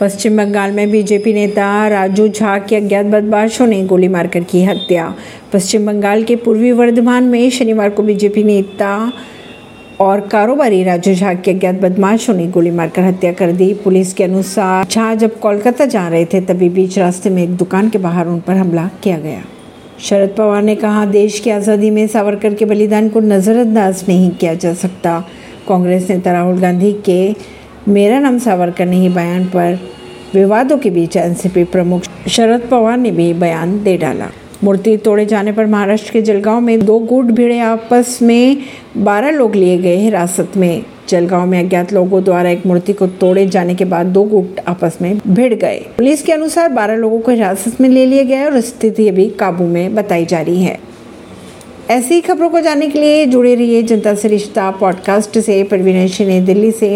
पश्चिम बंगाल में बीजेपी नेता राजू झा की अज्ञात बदमाशों ने गोली मारकर की हत्या। पश्चिम बंगाल के पूर्वी वर्धमान में शनिवार को बीजेपी नेता और कारोबारी राजू झा की अज्ञात बदमाशों ने गोली मारकर हत्या कर दी। पुलिस के अनुसार झा जब कोलकाता जा रहे थे, तभी बीच रास्ते में एक दुकान के बाहर उन पर हमला किया गया। शरद पवार ने कहा, देश की आज़ादी में सावरकर के बलिदान को नज़रअंदाज नहीं किया जा सकता। कांग्रेस नेता राहुल गांधी के मेरा नाम सावरकर नहीं बयान पर विवादों के बीच एनसीपी प्रमुख शरद पवार ने भी बयान दे डाला। मूर्ति तोड़े जाने पर महाराष्ट्र के जलगांव में दो गुट भिड़े आपस में बारह लोग लिए गए हिरासत में। जलगांव में अज्ञात लोगों द्वारा एक मूर्ति को तोड़े जाने के बाद दो गुट आपस में भिड़ गए। पुलिस के अनुसार बारह लोगों को हिरासत में ले लिया गया और स्थिति अभी काबू में बताई जा रही है। ऐसी खबरों को जानने के लिए जुड़े रहिए जनता से रिश्ता पॉडकास्ट से। परवीन नई दिल्ली से